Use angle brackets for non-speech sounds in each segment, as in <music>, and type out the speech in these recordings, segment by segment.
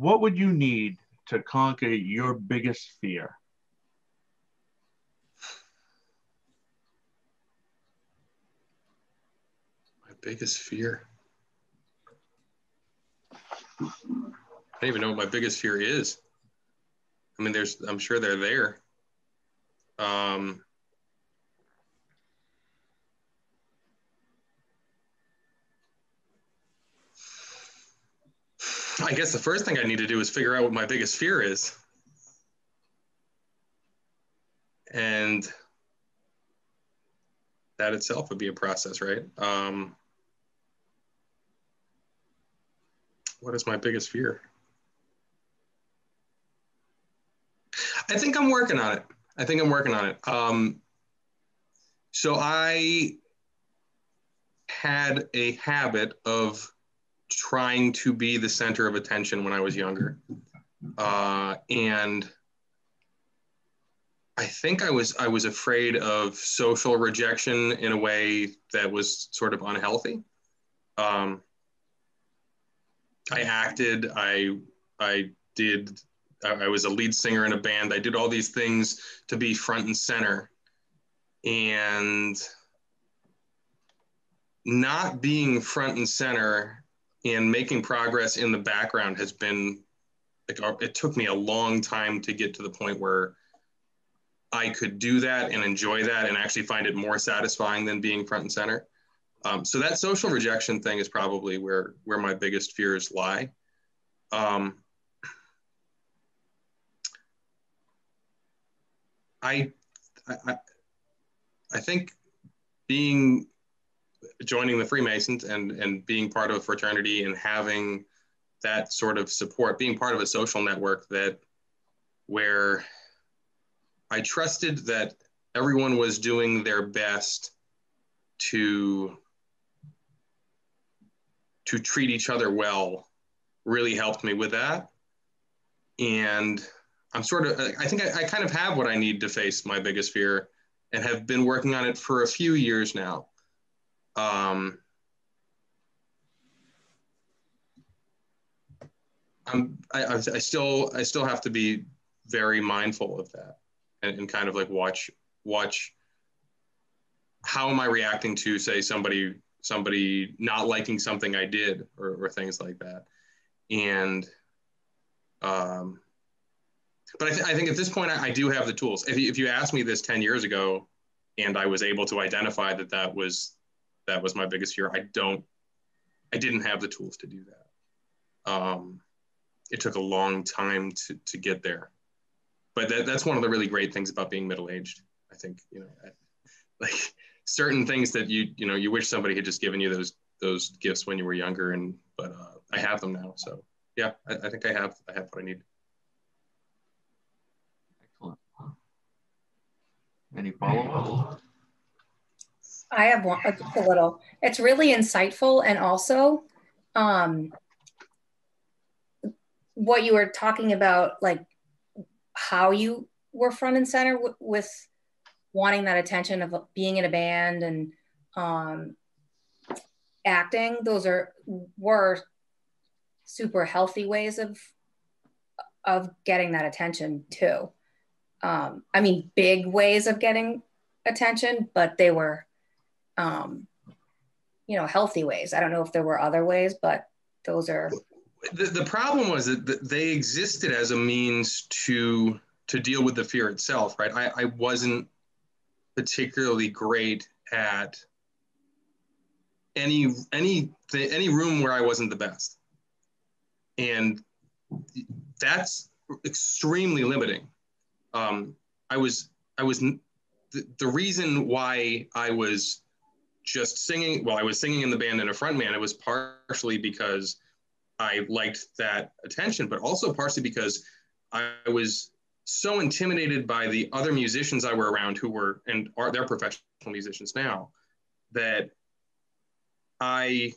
what would you need to conquer your biggest fear? My biggest fear. I don't even know what my biggest fear is. I mean, there's, I'm sure they're there. Um, <laughs> I guess the first thing I need to do is figure out what my biggest fear is. And that itself would be a process, right? Um, what is my biggest fear? I think I'm working on it. I think I'm working on it. Um, so I had a habit of trying to be the center of attention when I was younger. Uh, and I think I was I was afraid of social rejection in a way that was sort of unhealthy. Um, I acted. I I did. I was a lead singer in a band. I did all these things to be front and center, and not being front and center and making progress in the background has been like it took me a long time to get to the point where I could do that and enjoy that and actually find it more satisfying than being front and center. Um, so that social rejection thing is probably where where my biggest fears lie. Um, I, I I think being joining the Freemasons and and being part of a fraternity and having that sort of support, being part of a social network that where I trusted that everyone was doing their best to to treat each other well really helped me with that. And I'm sort of, I think I, I, kind of have what I need to face my biggest fear and have been working on it for a few years now. Um, I'm, I, I, still, I still have to be very mindful of that and, and kind of like watch, watch how am I reacting to say somebody, somebody not liking something I did or, or things like that. And, um, but I, th- I, think at this point I, I do have the tools. If you, if you asked me this 10 years ago and I was able to identify that that was that was my biggest fear. I don't, I didn't have the tools to do that. Um, it took a long time to, to get there. But that, that's one of the really great things about being middle-aged. I think, you know, like certain things that you, you know, you wish somebody had just given you those, those gifts when you were younger and, but uh, I have them now. So yeah, I, I think I have, I have what I need. Excellent. Any follow-up? I have one, just a little. It's really insightful, and also, um, what you were talking about, like how you were front and center with wanting that attention of being in a band and um, acting. Those are were super healthy ways of of getting that attention too. Um, I mean, big ways of getting attention, but they were um, you know, healthy ways. I don't know if there were other ways, but those are. The, the problem was that they existed as a means to to deal with the fear itself, right? I, I wasn't particularly great at any any any room where I wasn't the best, and that's extremely limiting. Um, I was I was the, the reason why I was just singing. Well, I was singing in the band and a front man. It was partially because I liked that attention, but also partially because I was so intimidated by the other musicians I were around who were and are they're professional musicians now that I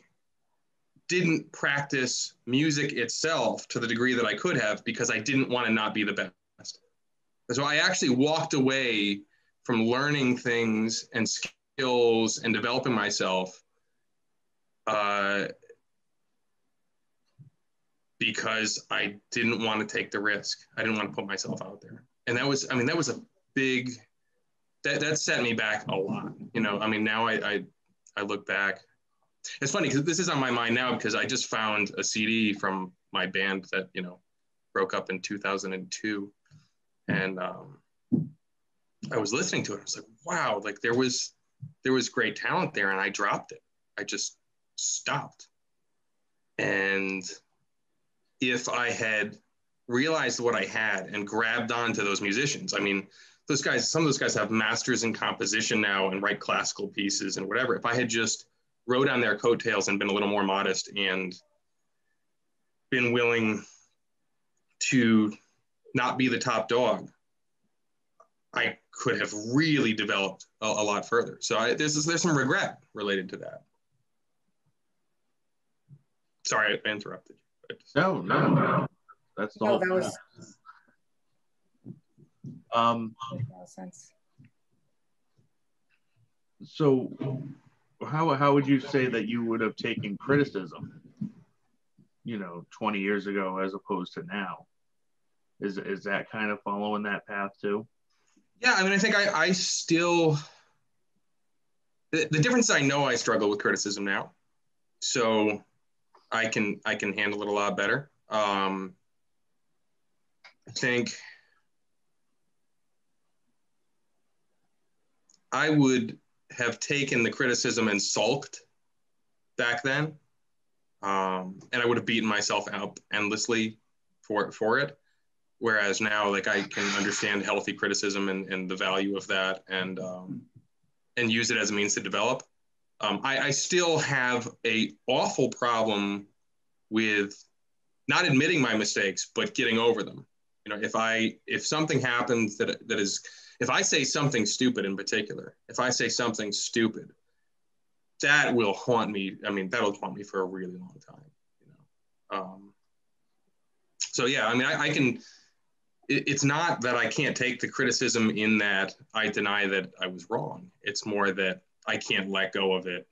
didn't practice music itself to the degree that I could have because I didn't want to not be the best. So I actually walked away from learning things and skills and developing myself uh, because I didn't want to take the risk. I didn't want to put myself out there. And that was, I mean, that was a big, that, that set me back a lot. You know, I mean, now I, I, I look back. It's funny because this is on my mind now because I just found a CD from my band that, you know, broke up in 2002. And um, I was listening to it. I was like, wow, like there was, there was great talent there and I dropped it. I just stopped. And if I had realized what I had and grabbed on to those musicians, I mean, those guys, some of those guys have masters in composition now and write classical pieces and whatever. If I had just rode on their coattails and been a little more modest and been willing to not be the top dog, I could have really developed a, a lot further. So I, there's there's some regret related to that. Sorry, I interrupted you. No, no, no. That's the No, whole. that was Um, makes a lot of sense. so how how would you say that you would have taken criticism? You know, 20 years ago as opposed to now. Is is that kind of following that path too? Yeah, I mean, I think I, I still, the, the difference I know I struggle with criticism now. So I can, I can handle it a lot better. Um, I think I would have taken the criticism and sulked back then. Um, and I would have beaten myself up endlessly for, for it whereas now like i can understand healthy criticism and, and the value of that and um, and use it as a means to develop. Um, I, I still have a awful problem with not admitting my mistakes but getting over them. You know if i if something happens that that is if i say something stupid in particular if i say something stupid that will haunt me. I mean that'll haunt me for a really long time you know. Um, so yeah i mean I, I can it's not that I can't take the criticism in that I deny that I was wrong. It's more that I can't let go of it.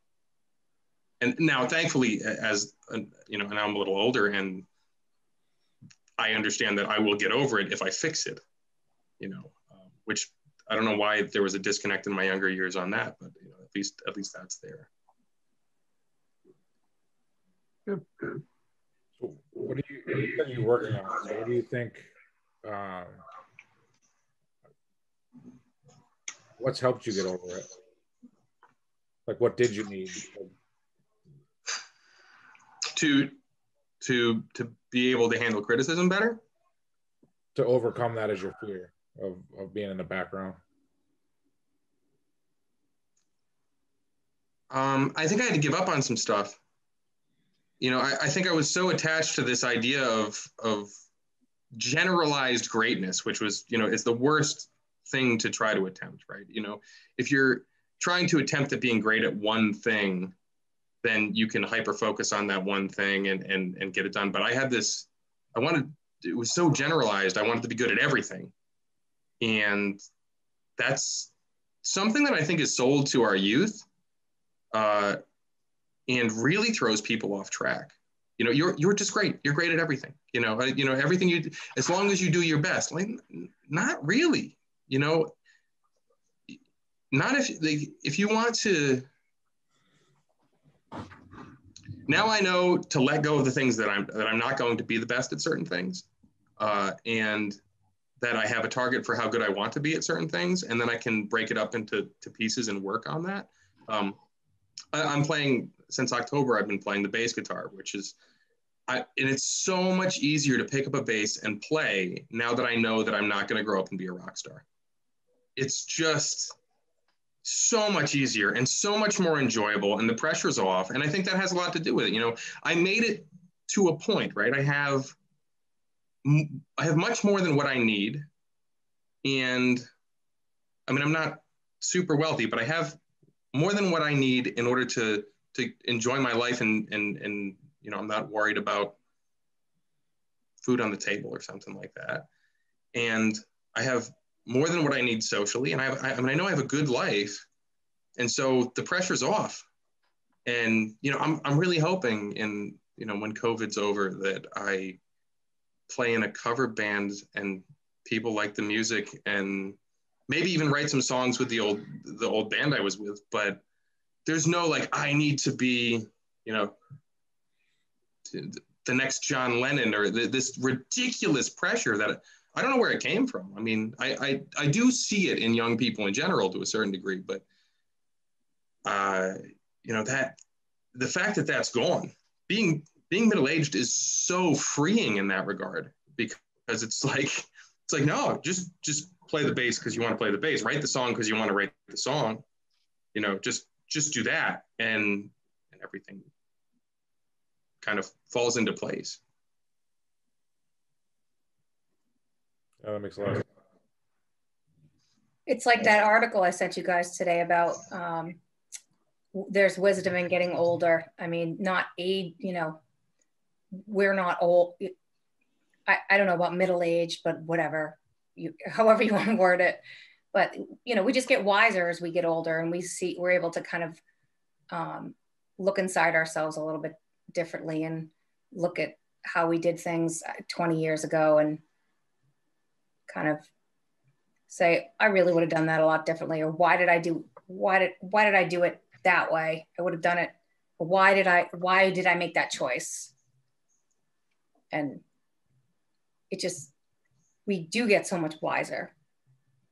And now, thankfully, as uh, you know, and I'm a little older, and I understand that I will get over it if I fix it. You know, um, which I don't know why there was a disconnect in my younger years on that, but you know, at least at least that's there. So what are you, what are you working on? What do you think? Um, what's helped you get over it? Like, what did you need? To to to be able to handle criticism better. to overcome that as your fear of, of being in the background? Um, I think I had to give up on some stuff. You know, I, I think I was so attached to this idea of of generalized greatness, which was, you know, is the worst thing to try to attempt, right? You know, if you're trying to attempt at being great at one thing, then you can hyper focus on that one thing and and and get it done. But I had this, I wanted it was so generalized. I wanted to be good at everything, and that's something that I think is sold to our youth, uh, and really throws people off track. You know, you're you're just great. You're great at everything. You know, you know everything you as long as you do your best. Like, not really. You know, not if like, if you want to. Now I know to let go of the things that I'm that I'm not going to be the best at certain things, uh, and that I have a target for how good I want to be at certain things, and then I can break it up into to pieces and work on that. Um, I, I'm playing since October. I've been playing the bass guitar, which is, I, and it's so much easier to pick up a bass and play now that I know that I'm not going to grow up and be a rock star. It's just so much easier and so much more enjoyable, and the pressure's off. And I think that has a lot to do with it. You know, I made it to a point, right? I have I have much more than what I need. And I mean, I'm not super wealthy, but I have more than what I need in order to to enjoy my life and and and you know, I'm not worried about food on the table or something like that. And I have more than what I need socially. And I, have, I mean, I know I have a good life. And so the pressure's off. And, you know, I'm, I'm really hoping in you know, when COVID's over, that I play in a cover band and people like the music and maybe even write some songs with the old the old band I was with. But there's no like I need to be, you know, the next John Lennon or the, this ridiculous pressure that I don't know where it came from. I mean, I, I, I do see it in young people in general to a certain degree, but uh, you know that the fact that that's gone, being being middle aged is so freeing in that regard because it's like it's like no, just just play the bass because you want to play the bass, write the song because you want to write the song, you know, just just do that and and everything kind of falls into place. Oh, that makes a lot of sense. It's like that article I sent you guys today about um, there's wisdom in getting older. I mean, not age, you know, we're not old. I, I don't know about middle age, but whatever, you, however you want to word it. But, you know, we just get wiser as we get older and we see, we're able to kind of um, look inside ourselves a little bit differently and look at how we did things 20 years ago and kind of say i really would have done that a lot differently or why did i do why did why did i do it that way? I would have done it why did i why did i make that choice? And it just we do get so much wiser.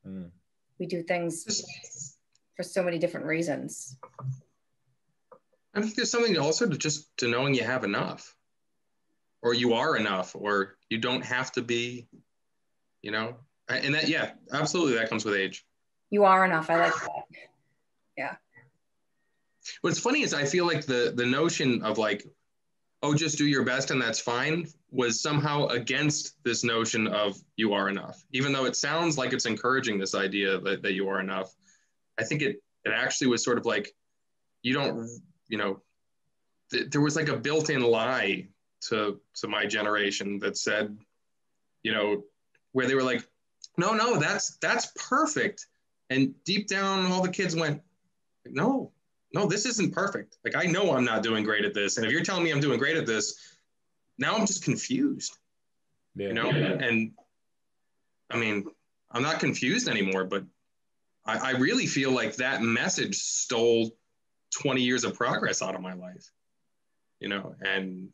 Mm. We do things for so many different reasons I think there's something also to just to knowing you have enough, or you are enough, or you don't have to be, you know. And that, yeah, absolutely, that comes with age. You are enough. I like that. Yeah. What's funny is I feel like the the notion of like, oh, just do your best and that's fine, was somehow against this notion of you are enough. Even though it sounds like it's encouraging this idea that, that you are enough, I think it it actually was sort of like you don't you know, th- there was like a built-in lie to to my generation that said, you know, where they were like, no, no, that's that's perfect. And deep down, all the kids went, no, no, this isn't perfect. Like I know I'm not doing great at this, and if you're telling me I'm doing great at this, now I'm just confused. Yeah. You know, and I mean, I'm not confused anymore, but I, I really feel like that message stole 20 years of progress out of my life you know and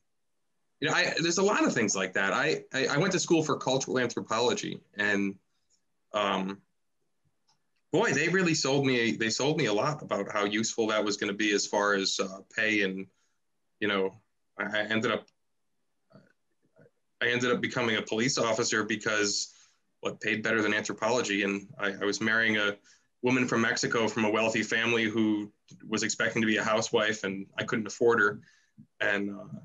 you know I, there's a lot of things like that I, I, I went to school for cultural anthropology and um boy they really sold me they sold me a lot about how useful that was going to be as far as uh, pay and you know I, I ended up i ended up becoming a police officer because what paid better than anthropology and I, I was marrying a woman from Mexico from a wealthy family who was expecting to be a housewife and I couldn't afford her. And, uh,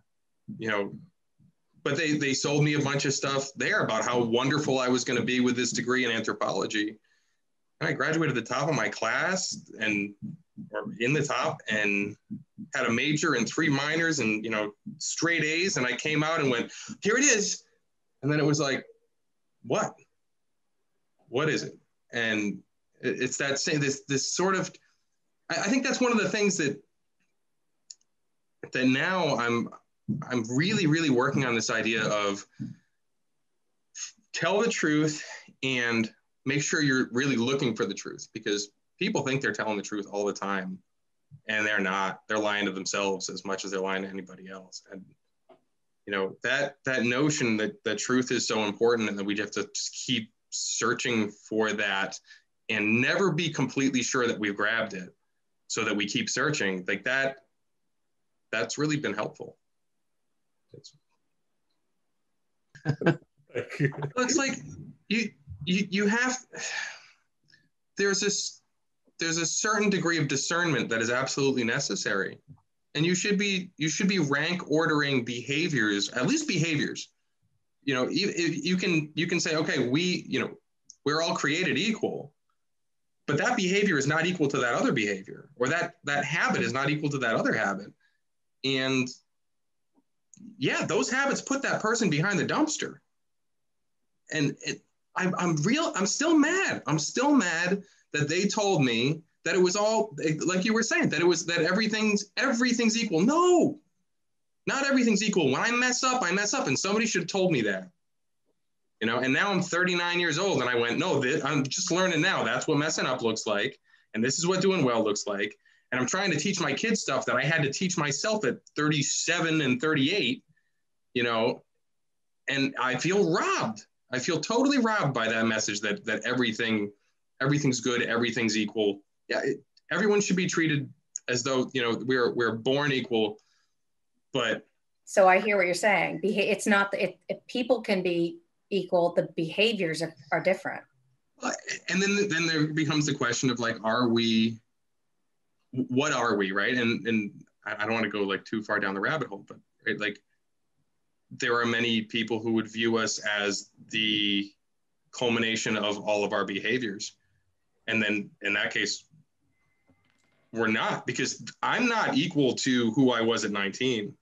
you know, but they, they sold me a bunch of stuff there about how wonderful I was going to be with this degree in anthropology. And I graduated the top of my class and, or in the top and had a major and three minors and, you know, straight A's. And I came out and went, here it is. And then it was like, what? What is it? And it's that same, this, this sort of, I, I think that's one of the things that that now I'm I'm really really working on this idea of tell the truth and make sure you're really looking for the truth because people think they're telling the truth all the time and they're not they're lying to themselves as much as they're lying to anybody else. And you know that that notion that that truth is so important and that we have to just keep searching for that and never be completely sure that we've grabbed it so that we keep searching like that that's really been helpful. It's, <laughs> it's like you, you you have there's this there's a certain degree of discernment that is absolutely necessary. And you should be you should be rank ordering behaviors at least behaviors. You know you, you can you can say okay we you know we're all created equal but that behavior is not equal to that other behavior or that that habit is not equal to that other habit. And yeah those habits put that person behind the dumpster. And it, I'm, I'm real i'm still mad. I'm still mad that they told me that it was all like you were saying that it was that everything's everything's equal no Not everything's equal. When I mess up, I mess up, and somebody should have told me that. You know, and now I'm 39 years old, and I went, no, I'm just learning now. That's what messing up looks like, and this is what doing well looks like. And I'm trying to teach my kids stuff that I had to teach myself at 37 and 38. You know, and I feel robbed. I feel totally robbed by that message that that everything everything's good, everything's equal. Yeah, it, everyone should be treated as though you know we're we're born equal, but. So I hear what you're saying. It's not that it, people can be equal. The behaviors are, are different. And then then there becomes the question of like, are we? What are we, right? And and I don't want to go like too far down the rabbit hole, but right, like there are many people who would view us as the culmination of all of our behaviors. And then in that case, we're not because I'm not equal to who I was at 19.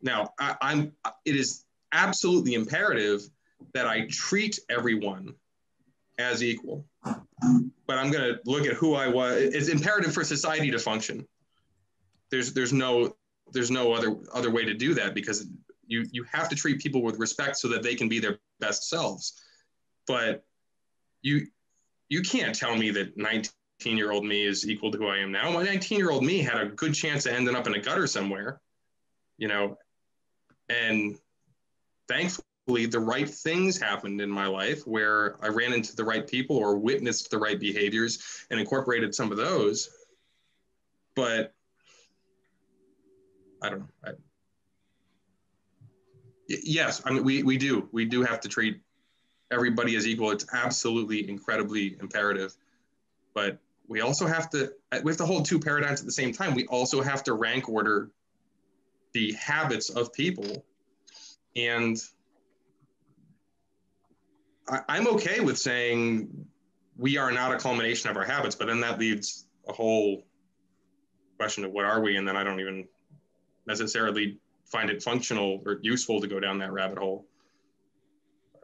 Now, I, I'm it is absolutely imperative that I treat everyone as equal. But I'm going to look at who I was. It's imperative for society to function. There's there's no there's no other other way to do that because you you have to treat people with respect so that they can be their best selves. But you you can't tell me that 19 year old me is equal to who I am now. My 19 year old me had a good chance of ending up in a gutter somewhere, you know, and thankfully the right things happened in my life where I ran into the right people or witnessed the right behaviors and incorporated some of those. But I don't know. I, yes, I mean, we, we do. We do have to treat everybody is equal. It's absolutely incredibly imperative. But we also have to, we have to hold two paradigms at the same time. We also have to rank order the habits of people. And I, I'm okay with saying we are not a culmination of our habits, but then that leaves a whole question of what are we? And then I don't even necessarily find it functional or useful to go down that rabbit hole.